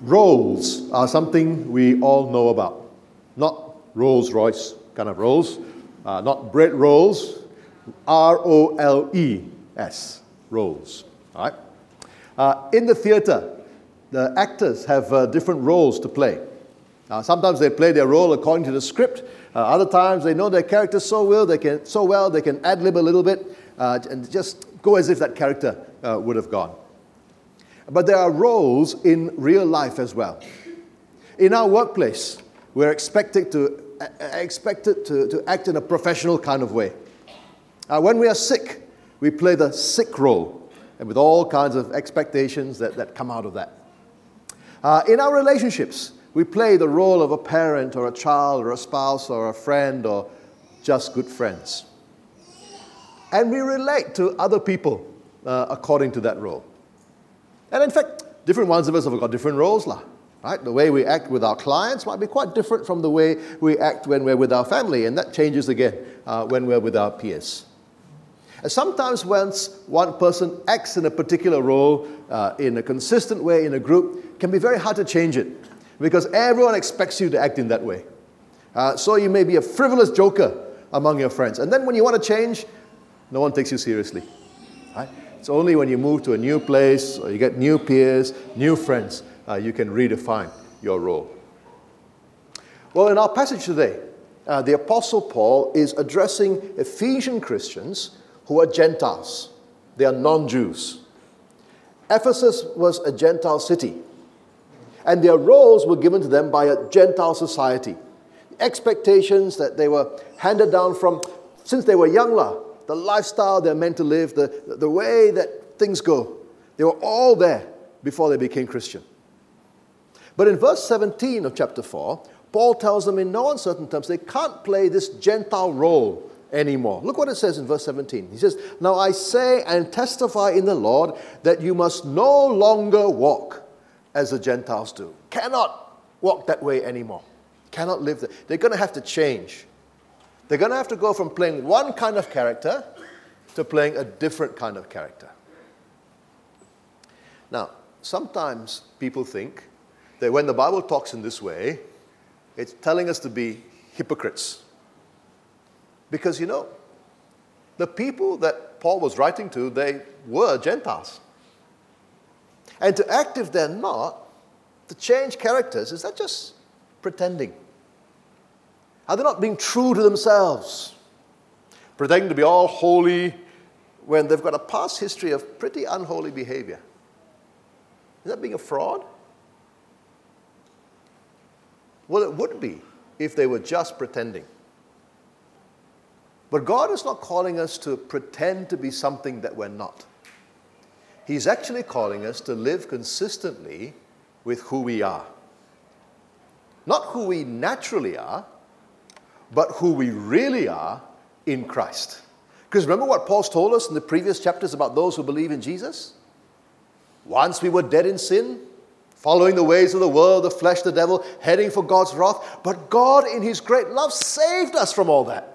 Roles are something we all know about. Not Rolls Royce kind of rolls, uh, not bread rolls, R O L E S, roles. All right? Uh, in the theater, the actors have uh, different roles to play. Sometimes they play their role according to the script. Uh, other times they know their character so well they can so well they can ad lib a little bit uh, and just go as if that character uh, would have gone. But there are roles in real life as well. In our workplace, we're expected to, uh, expected to, to act in a professional kind of way. Uh, when we are sick, we play the sick role, and with all kinds of expectations that, that come out of that. Uh, in our relationships, we play the role of a parent or a child or a spouse or a friend or just good friends. And we relate to other people uh, according to that role. And in fact, different ones of us have got different roles. Lah, right? The way we act with our clients might be quite different from the way we act when we're with our family, and that changes again uh, when we're with our peers. And sometimes, once one person acts in a particular role uh, in a consistent way in a group, can be very hard to change it because everyone expects you to act in that way. Uh, so you may be a frivolous joker among your friends. And then when you want to change, no one takes you seriously. Right? It's only when you move to a new place or you get new peers, new friends, uh, you can redefine your role. Well, in our passage today, uh, the Apostle Paul is addressing Ephesian Christians who are Gentiles. They are non Jews. Ephesus was a Gentile city, and their roles were given to them by a Gentile society. Expectations that they were handed down from since they were younger the lifestyle they're meant to live, the, the way that things go. They were all there before they became Christian. But in verse 17 of chapter 4, Paul tells them in no uncertain terms they can't play this Gentile role anymore. Look what it says in verse 17. He says, Now I say and testify in the Lord that you must no longer walk as the Gentiles do. Cannot walk that way anymore. Cannot live there. They're going to have to change. They're going to have to go from playing one kind of character to playing a different kind of character. Now, sometimes people think that when the Bible talks in this way, it's telling us to be hypocrites. Because, you know, the people that Paul was writing to, they were Gentiles. And to act if they're not, to change characters, is that just pretending? Are they not being true to themselves? Pretending to be all holy when they've got a past history of pretty unholy behavior. Is that being a fraud? Well, it would be if they were just pretending. But God is not calling us to pretend to be something that we're not. He's actually calling us to live consistently with who we are. Not who we naturally are, but who we really are in Christ. Because remember what Paul's told us in the previous chapters about those who believe in Jesus? Once we were dead in sin, following the ways of the world, the flesh, the devil, heading for God's wrath. But God, in His great love, saved us from all that.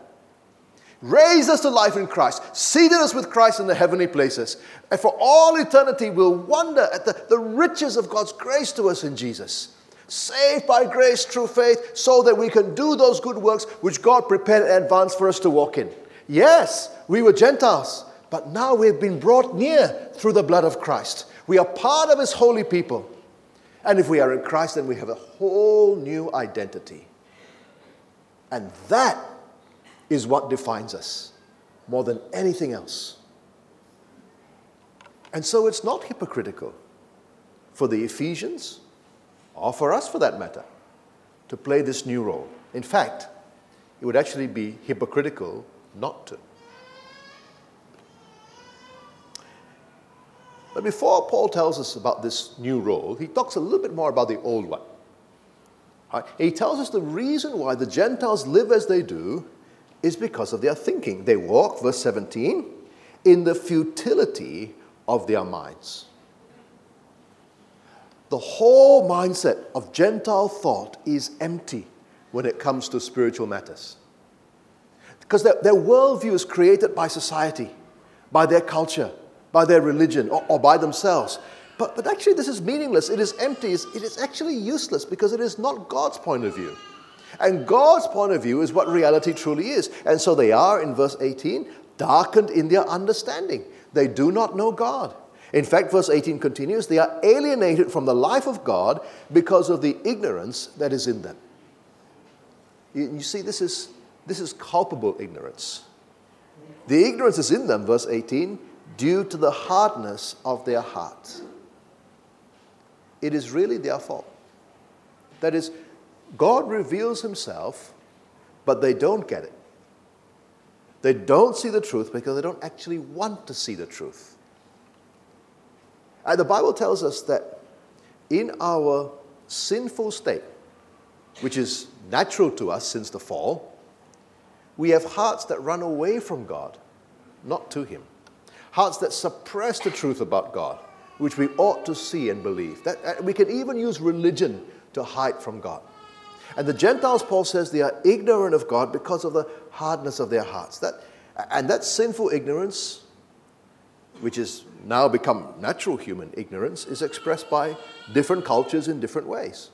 Raised us to life in Christ, seated us with Christ in the heavenly places. And for all eternity, we'll wonder at the, the riches of God's grace to us in Jesus saved by grace through faith, so that we can do those good works which God prepared in advance for us to walk in. Yes, we were Gentiles, but now we've been brought near through the blood of Christ. We are part of His holy people. And if we are in Christ, then we have a whole new identity. And that is what defines us more than anything else. And so it's not hypocritical for the Ephesians or for us for that matter, to play this new role. In fact, it would actually be hypocritical not to. But before Paul tells us about this new role, he talks a little bit more about the old one. Right? He tells us the reason why the Gentiles live as they do is because of their thinking. They walk, verse 17, in the futility of their minds. The whole mindset of Gentile thought is empty when it comes to spiritual matters. Because their, their worldview is created by society, by their culture, by their religion, or, or by themselves. But, but actually, this is meaningless. It is empty. It is actually useless because it is not God's point of view. And God's point of view is what reality truly is. And so they are, in verse 18, darkened in their understanding. They do not know God. In fact, verse 18 continues they are alienated from the life of God because of the ignorance that is in them. You, you see, this is, this is culpable ignorance. The ignorance is in them, verse 18, due to the hardness of their hearts. It is really their fault. That is, God reveals himself, but they don't get it. They don't see the truth because they don't actually want to see the truth. And the Bible tells us that in our sinful state, which is natural to us since the fall, we have hearts that run away from God, not to Him. Hearts that suppress the truth about God, which we ought to see and believe. That, uh, we can even use religion to hide from God. And the Gentiles, Paul says, they are ignorant of God because of the hardness of their hearts. That, and that sinful ignorance, which has now become natural human ignorance, is expressed by different cultures in different ways.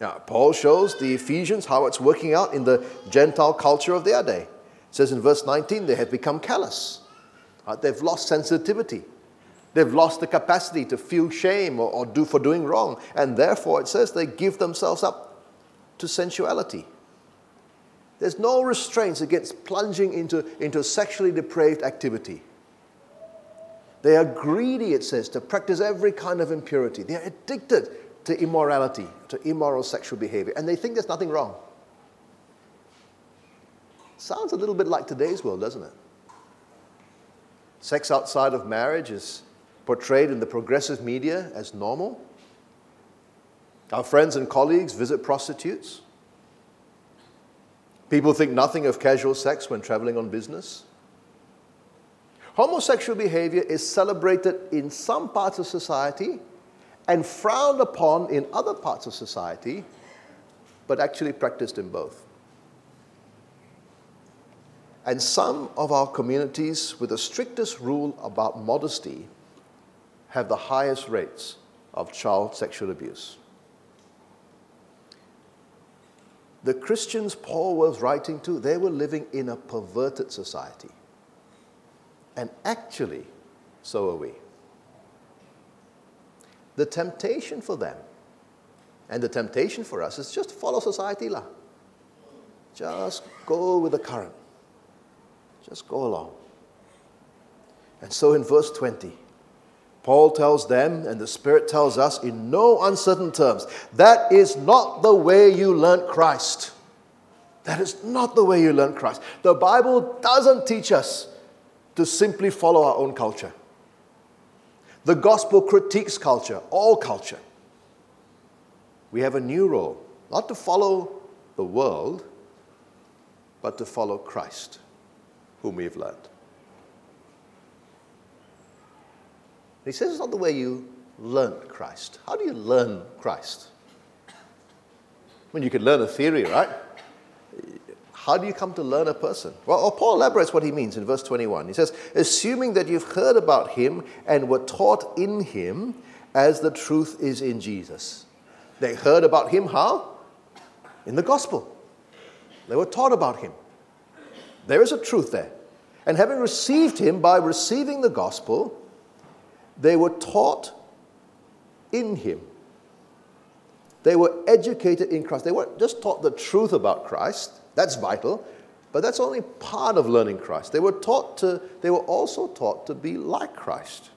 Now, Paul shows the Ephesians how it's working out in the Gentile culture of their day. It says in verse 19, they have become callous. Uh, they've lost sensitivity. They've lost the capacity to feel shame or, or do for doing wrong. And therefore, it says they give themselves up to sensuality. There's no restraints against plunging into, into sexually depraved activity. They are greedy, it says, to practice every kind of impurity. They are addicted to immorality, to immoral sexual behavior, and they think there's nothing wrong. Sounds a little bit like today's world, doesn't it? Sex outside of marriage is portrayed in the progressive media as normal. Our friends and colleagues visit prostitutes. People think nothing of casual sex when traveling on business. Homosexual behavior is celebrated in some parts of society and frowned upon in other parts of society, but actually practiced in both. And some of our communities with the strictest rule about modesty have the highest rates of child sexual abuse. the Christians Paul was writing to, they were living in a perverted society. And actually, so are we. The temptation for them and the temptation for us is just follow society. La. Just go with the current. Just go along. And so in verse 20, Paul tells them, and the Spirit tells us in no uncertain terms, that is not the way you learn Christ. That is not the way you learn Christ. The Bible doesn't teach us to simply follow our own culture. The gospel critiques culture, all culture. We have a new role, not to follow the world, but to follow Christ, whom we have learned. he says it's not the way you learn Christ. How do you learn Christ? I mean, you could learn a theory, right? How do you come to learn a person? Well, oh, Paul elaborates what he means in verse 21. He says, Assuming that you've heard about him and were taught in him as the truth is in Jesus. They heard about him how? In the gospel. They were taught about him. There is a truth there. And having received him by receiving the gospel, they were taught in Him. They were educated in Christ. They weren't just taught the truth about Christ, that's vital, but that's only part of learning Christ. They were taught to, they were also taught to be like Christ.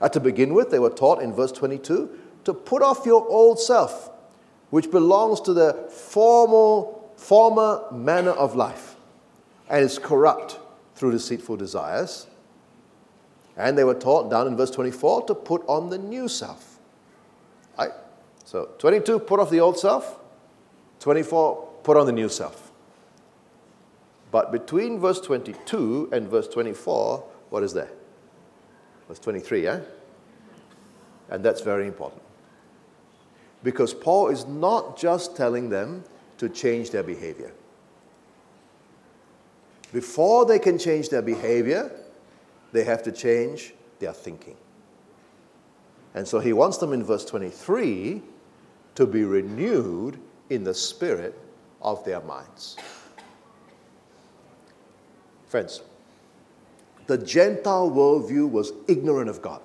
Uh, to begin with, they were taught in verse 22 to put off your old self, which belongs to the formal, former manner of life and is corrupt through deceitful desires and they were taught down in verse 24 to put on the new self. Right? So 22, put off the old self. 24, put on the new self. But between verse 22 and verse 24, what is there? Verse 23, yeah? And that's very important. Because Paul is not just telling them to change their behavior. Before they can change their behavior, they have to change their thinking. And so he wants them in verse 23 to be renewed in the spirit of their minds. Friends, the Gentile worldview was ignorant of God.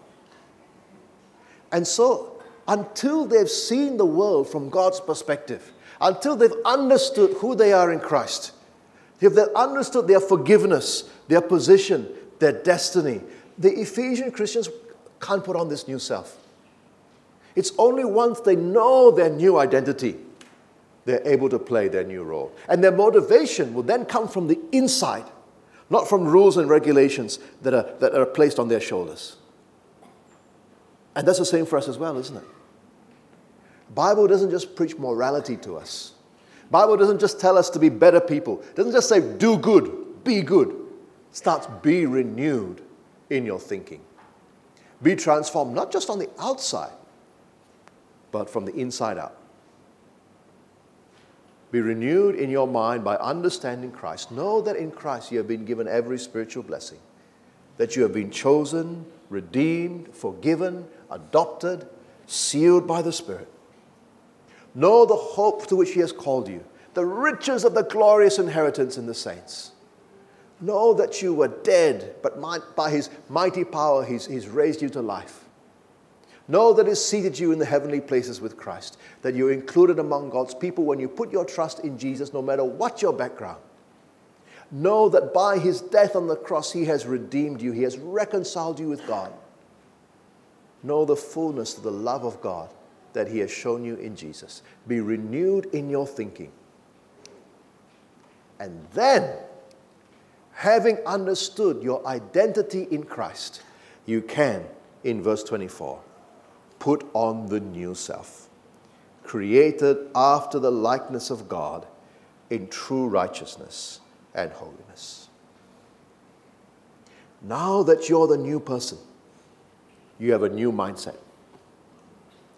And so, until they've seen the world from God's perspective, until they've understood who they are in Christ, if they've understood their forgiveness, their position, their destiny, the Ephesian Christians can't put on this new self. It's only once they know their new identity, they're able to play their new role. And their motivation will then come from the inside, not from rules and regulations that are, that are placed on their shoulders. And that's the same for us as well, isn't it? Bible doesn't just preach morality to us. Bible doesn't just tell us to be better people. It doesn't just say do good, be good. It starts be renewed in your thinking. Be transformed not just on the outside, but from the inside out. Be renewed in your mind by understanding Christ. Know that in Christ you have been given every spiritual blessing, that you have been chosen, redeemed, forgiven, adopted, sealed by the Spirit. Know the hope to which He has called you, the riches of the glorious inheritance in the saints. Know that you were dead, but by His mighty power, He's, he's raised you to life. Know that He's seated you in the heavenly places with Christ, that you're included among God's people when you put your trust in Jesus, no matter what your background. Know that by His death on the cross, He has redeemed you, He has reconciled you with God. Know the fullness of the love of God that He has shown you in Jesus. Be renewed in your thinking. And then, having understood your identity in Christ, you can, in verse 24, put on the new self, created after the likeness of God in true righteousness and holiness. Now that you're the new person, you have a new mindset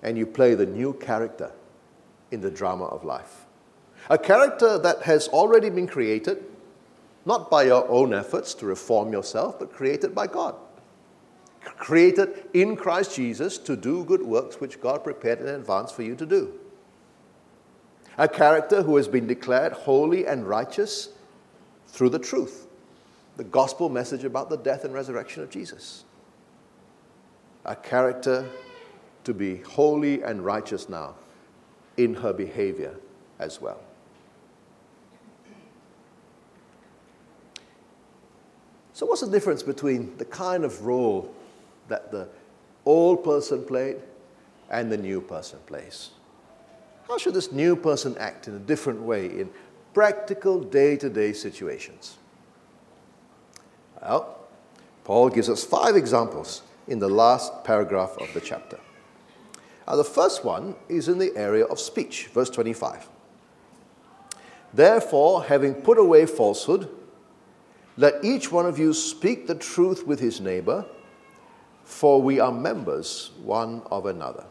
and you play the new character in the drama of life. A character that has already been created, not by your own efforts to reform yourself, but created by God created in Christ Jesus to do good works which God prepared in advance for you to do. A character who has been declared holy and righteous through the truth, the gospel message about the death and resurrection of Jesus. A character to be holy and righteous now in her behavior as well. So, what's the difference between the kind of role that the old person played and the new person plays. How should this new person act in a different way in practical day to day situations? Well, Paul gives us five examples in the last paragraph of the chapter. Now, the first one is in the area of speech, verse 25. Therefore, having put away falsehood, let each one of you speak the truth with his neighbor for we are members one of another.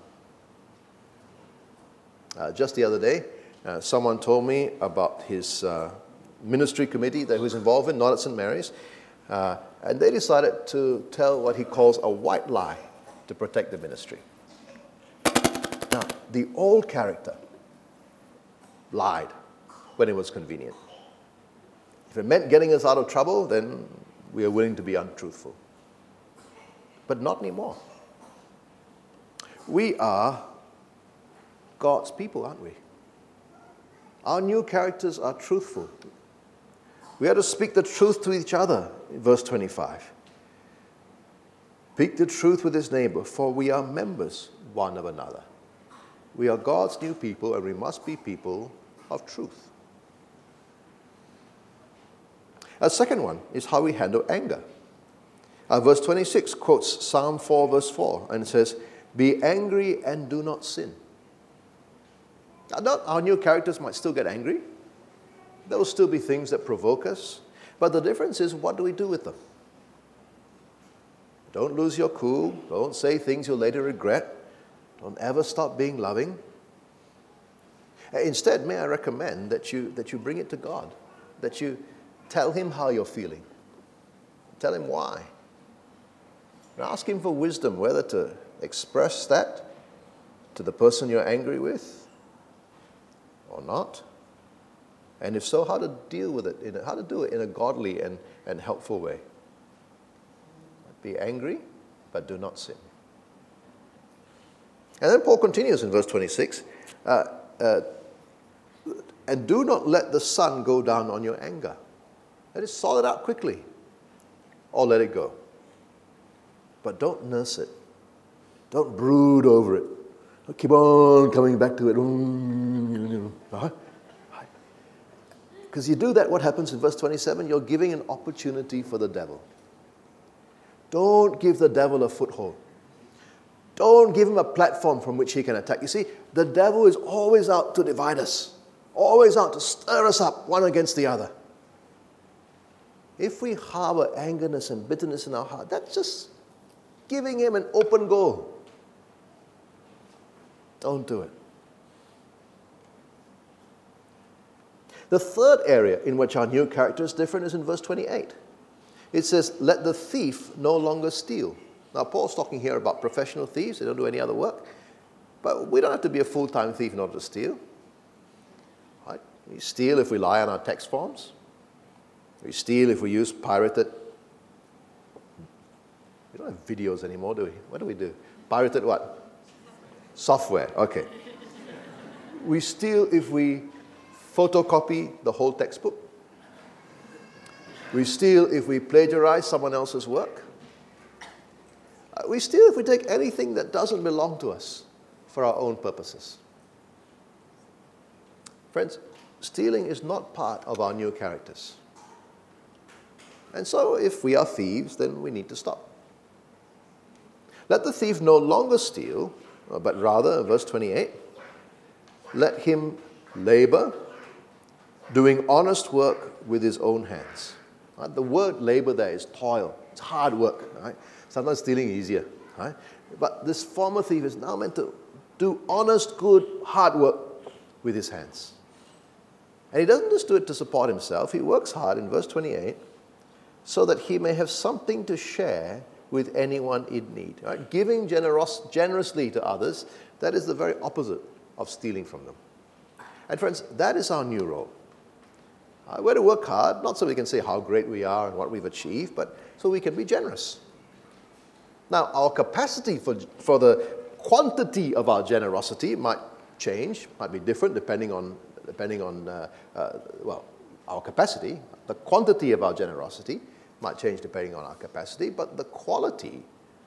Uh, just the other day, uh, someone told me about his uh, ministry committee that he was involved in, not at St. Mary's, uh, and they decided to tell what he calls a white lie to protect the ministry. Now, the old character lied when it was convenient. If it meant getting us out of trouble, then we are willing to be untruthful but not anymore. We are God's people, aren't we? Our new characters are truthful. We are to speak the truth to each other, verse 25. Speak the truth with his neighbor, for we are members one of another. We are God's new people, and we must be people of truth. A second one is how we handle anger. Uh, verse 26 quotes Psalm 4, verse 4, and it says, Be angry and do not sin. Our new characters might still get angry. There will still be things that provoke us. But the difference is, what do we do with them? Don't lose your cool. Don't say things you'll later regret. Don't ever stop being loving. Uh, instead, may I recommend that you, that you bring it to God, that you tell Him how you're feeling, tell Him why. And ask Him for wisdom whether to express that to the person you're angry with or not? And if so, how to deal with it, a, how to do it in a godly and, and helpful way. Be angry, but do not sin. And then Paul continues in verse 26 uh, uh, and do not let the sun go down on your anger. Let it solid out quickly, or let it go. But don't nurse it. Don't brood over it. Keep on coming back to it. Mm, mm, mm, because you do that, what happens in verse 27? You're giving an opportunity for the devil. Don't give the devil a foothold. Don't give him a platform from which he can attack. You see, the devil is always out to divide us, always out to stir us up one against the other. If we harbor angerness and bitterness in our heart, that's just giving him an open goal. Don't do it. The third area in which our new character is different is in verse 28. It says, Let the thief no longer steal. Now, Paul's talking here about professional thieves, they don't do any other work. But we don't have to be a full time thief in order to steal. Right? We steal if we lie on our tax forms, we steal if we use pirated. We don't have videos anymore, do we? What do we do? Pirated what? Software, okay. we steal if we photocopy the whole textbook. We steal if we plagiarize someone else's work. Uh, we steal if we take anything that doesn't belong to us for our own purposes. Friends, stealing is not part of our new characters. And so, if we are thieves, then we need to stop. Let the thief no longer steal, uh, but rather, verse 28, let him labor doing honest work with his own hands. Right? The word labor there is toil, it's hard work. Right? Sometimes stealing is easier. Right? But this former thief is now meant to do honest, good, hard work with his hands. And he doesn't just do it to support himself, he works hard in verse 28 so that he may have something to share with anyone in need. Right? Giving generous, generously to others, that is the very opposite of stealing from them. And friends, that is our new role. Uh, we're to work hard, not so we can say how great we are and what we've achieved, but so we can be generous. Now, our capacity for, for the quantity of our generosity might change, might be different depending on, depending on uh, uh, well, our capacity. The quantity of our generosity might change depending on our capacity, but the quality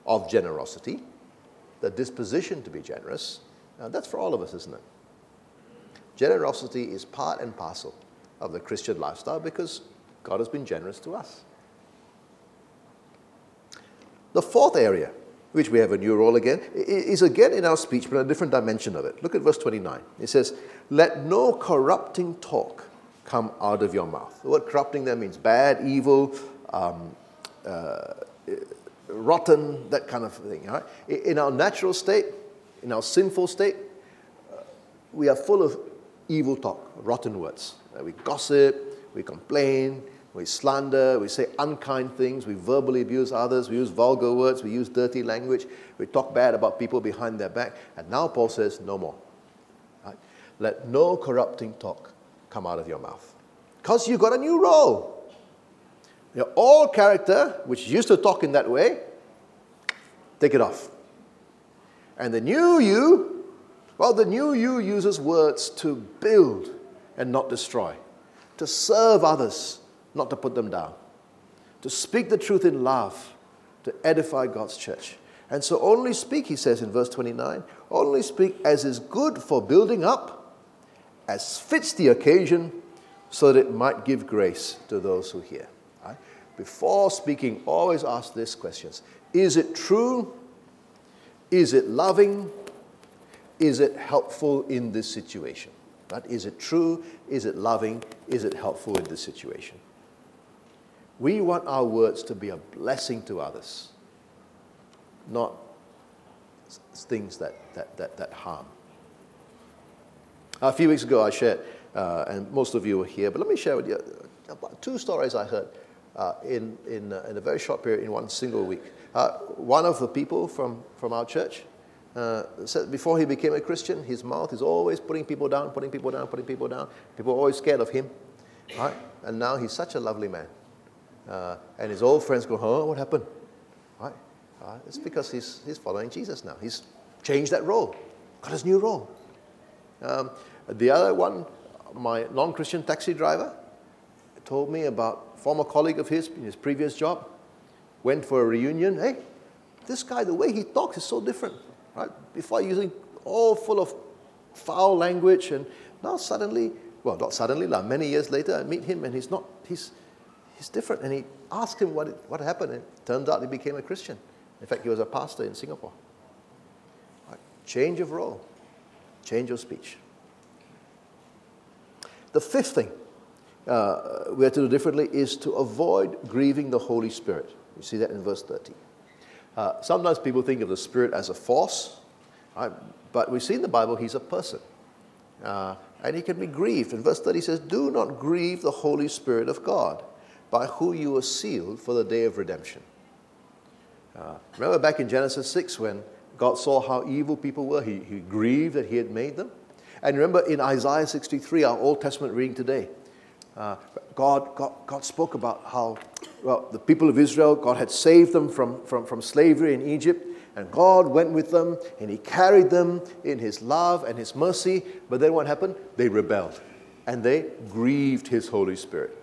of generosity, the disposition to be generous, uh, that's for all of us, isn't it? Generosity is part and parcel of the Christian lifestyle because God has been generous to us. The fourth area, which we have a new role again, is again in our speech, but a different dimension of it. Look at verse 29. It says, Let no corrupting talk come out of your mouth. The word corrupting there means bad, evil, um, uh, rotten, that kind of thing. Right? In our natural state, in our sinful state, uh, we are full of evil talk, rotten words. Uh, we gossip, we complain, we slander, we say unkind things, we verbally abuse others, we use vulgar words, we use dirty language, we talk bad about people behind their back. And now Paul says, no more. Right? Let no corrupting talk come out of your mouth. Because you've got a new role. Your old character, which used to talk in that way, take it off. And the new you, well, the new you uses words to build and not destroy, to serve others, not to put them down, to speak the truth in love, to edify God's church. And so only speak, he says in verse 29, only speak as is good for building up, as fits the occasion, so that it might give grace to those who hear. Before speaking, always ask these questions Is it true? Is it loving? Is it helpful in this situation? Right? Is it true? Is it loving? Is it helpful in this situation? We want our words to be a blessing to others, not things that, that, that, that harm. A few weeks ago, I shared, uh, and most of you were here, but let me share with you about two stories I heard uh, in, in, uh, in a very short period, in one single week. Uh, one of the people from, from our church uh, said before he became a Christian, his mouth is always putting people down, putting people down, putting people down. People are always scared of him. Right? And now he's such a lovely man. Uh, and his old friends go, huh, what happened? Right? It's because he's, he's following Jesus now. He's changed that role, got his new role. Um, the other one, my non Christian taxi driver, told me about former colleague of his in his previous job, went for a reunion. Hey, this guy, the way he talks is so different. Right? Before using all full of foul language, and now suddenly, well, not suddenly, like many years later, I meet him and he's not, he's, he's different. And he asked him what, it, what happened, and it turns out he became a Christian. In fact, he was a pastor in Singapore. Right? Change of role, change of speech. The fifth thing uh, we have to do differently is to avoid grieving the Holy Spirit. You see that in verse 30. Uh, sometimes people think of the Spirit as a force, right? but we see in the Bible he's a person. Uh, and he can be grieved. And verse 30 says, Do not grieve the Holy Spirit of God, by who you were sealed for the day of redemption. Uh, remember back in Genesis 6 when God saw how evil people were, he, he grieved that he had made them. And remember in Isaiah 63, our Old Testament reading today, uh, God, God, God spoke about how well, the people of Israel, God had saved them from, from, from slavery in Egypt, and God went with them and He carried them in His love and His mercy. But then what happened? They rebelled and they grieved His Holy Spirit.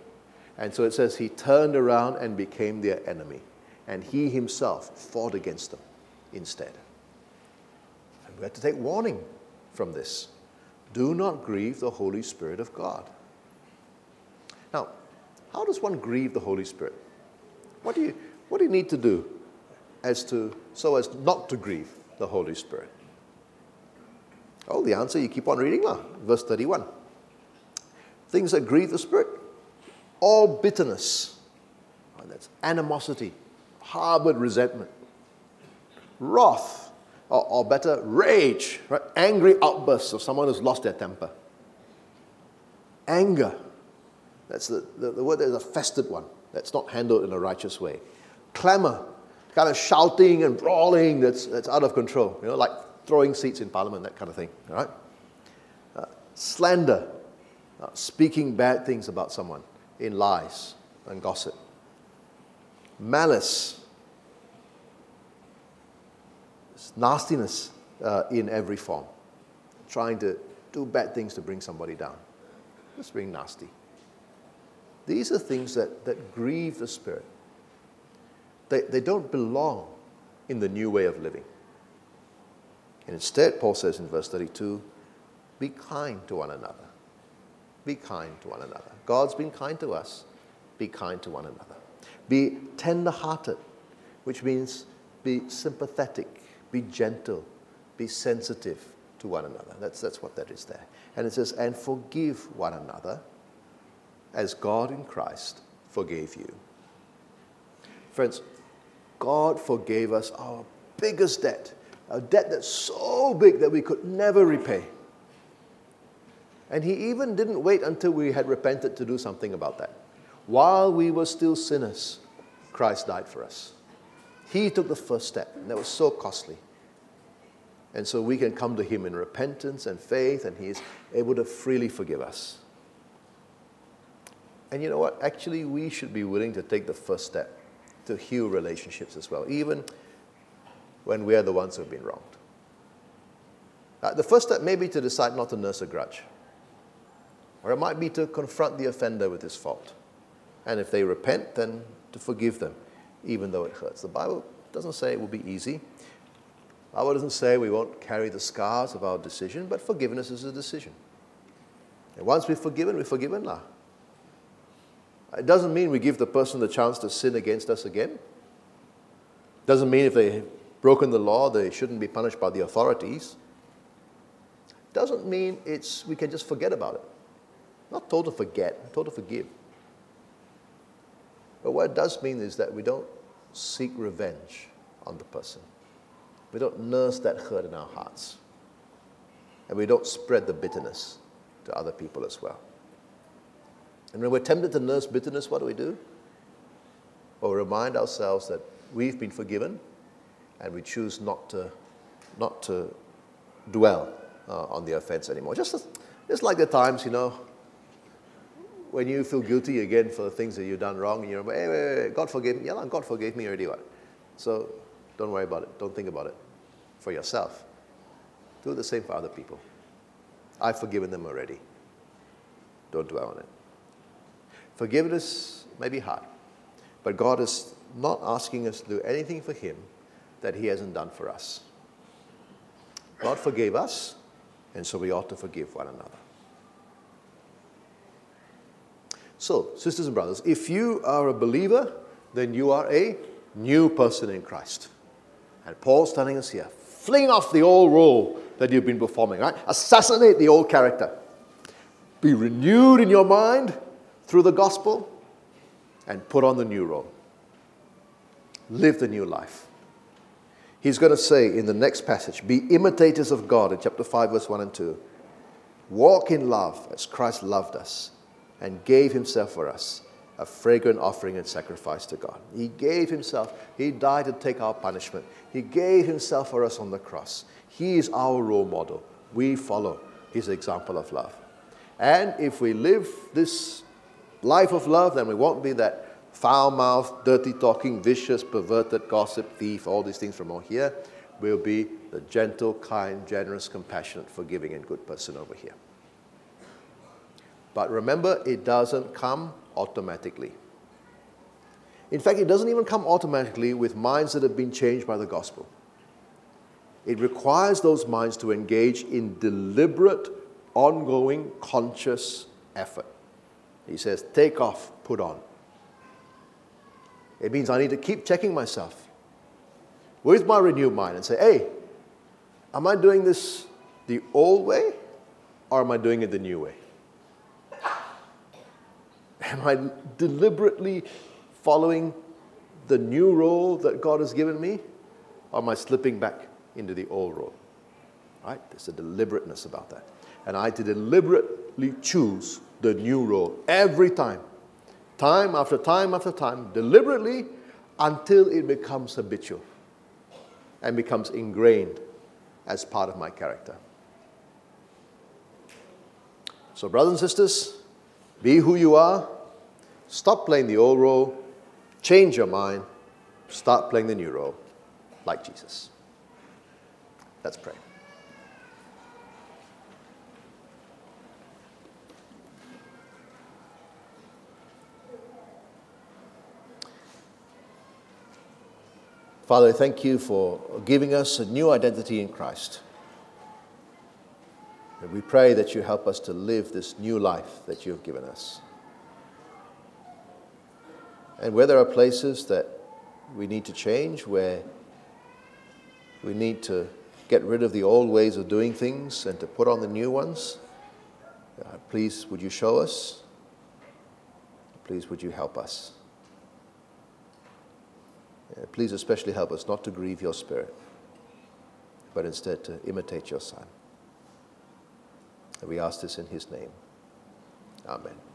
And so it says He turned around and became their enemy, and He Himself fought against them instead. And we have to take warning from this. Do not grieve the Holy Spirit of God. Now, how does one grieve the Holy Spirit? What do you, what do you need to do as to, so as not to grieve the Holy Spirit? Oh, the answer, you keep on reading now. Verse 31. Things that grieve the Spirit. All bitterness. Oh, that's animosity, harbored resentment, wrath, or, or better, rage, right? angry outbursts of someone who's lost their temper. Anger. That's the, the, the word that is a festered one that's not handled in a righteous way. Clamor, kind of shouting and brawling that's, that's out of control, you know, like throwing seats in parliament, that kind of thing, all right? Uh, slander, uh, speaking bad things about someone in lies and gossip. Malice, nastiness uh, in every form, trying to do bad things to bring somebody down. Just being nasty. These are things that, that grieve the Spirit. They, they don't belong in the new way of living. And instead, Paul says in verse 32 be kind to one another. Be kind to one another. God's been kind to us. Be kind to one another. Be tender hearted, which means be sympathetic, be gentle, be sensitive to one another. That's, that's what that is there. And it says, and forgive one another as God in Christ forgave you. Friends, God forgave us our biggest debt, a debt that's so big that we could never repay. And He even didn't wait until we had repented to do something about that. While we were still sinners, Christ died for us. He took the first step, and that was so costly. And so we can come to Him in repentance and faith, and He is able to freely forgive us. And you know what? Actually, we should be willing to take the first step to heal relationships as well, even when we are the ones who have been wronged. Uh, the first step may be to decide not to nurse a grudge, or it might be to confront the offender with his fault. And if they repent, then to forgive them, even though it hurts. The Bible doesn't say it will be easy. The Bible doesn't say we won't carry the scars of our decision, but forgiveness is a decision. And once we've forgiven, we've forgiven now. It doesn't mean we give the person the chance to sin against us again. It Doesn't mean if they've broken the law, they shouldn't be punished by the authorities. It Doesn't mean it's, we can just forget about it. Not told to forget, told to forgive. But what it does mean is that we don't seek revenge on the person. We don't nurse that hurt in our hearts. And we don't spread the bitterness to other people as well. And when we're tempted to nurse bitterness, what do we do? Well, we remind ourselves that we've been forgiven and we choose not to, not to dwell uh, on the offense anymore. Just, just like the times, you know, when you feel guilty again for the things that you've done wrong, and you're like, hey, wait, wait, God forgave me. Yeah, God forgave me already. What? So don't worry about it. Don't think about it for yourself. Do the same for other people. I've forgiven them already. Don't dwell on it. Forgiveness may be hard, but God is not asking us to do anything for Him that He hasn't done for us. God forgave us, and so we ought to forgive one another. So, sisters and brothers, if you are a believer, then you are a new person in Christ. And Paul's telling us here fling off the old role that you've been performing, right? Assassinate the old character. Be renewed in your mind through the gospel and put on the new role. Live the new life. He's going to say in the next passage, Be imitators of God in chapter 5, verse 1 and 2. Walk in love as Christ loved us and gave himself for us, a fragrant offering and sacrifice to God. He gave himself. He died to take our punishment. He gave himself for us on the cross. He is our role model. We follow his example of love. And if we live this life of love, then we won't be that foul mouthed, dirty talking, vicious, perverted, gossip, thief, all these things from over here. We'll be the gentle, kind, generous, compassionate, forgiving, and good person over here. But remember, it doesn't come automatically. In fact, it doesn't even come automatically with minds that have been changed by the gospel. It requires those minds to engage in deliberate, ongoing, conscious effort. He says, take off, put on. It means I need to keep checking myself with my renewed mind and say, hey, am I doing this the old way or am I doing it the new way? Am I deliberately following the new role that God has given me or am I slipping back into the old role? Right? There's a deliberateness about that. And I to deliberately choose the new role every time time after time after time, deliberately, until it becomes habitual and becomes ingrained as part of my character. So, brothers and sisters, be who you are. Stop playing the old role. Change your mind. Start playing the new role, like Jesus. Let's pray. Father, thank you for giving us a new identity in Christ. And we pray that you help us to live this new life that you have given us. And where there are places that we need to change, where we need to get rid of the old ways of doing things and to put on the new ones, uh, please would you show us? Please would you help us? Uh, please especially help us not to grieve your spirit, but instead to imitate your son. And we ask this in his name. Amen.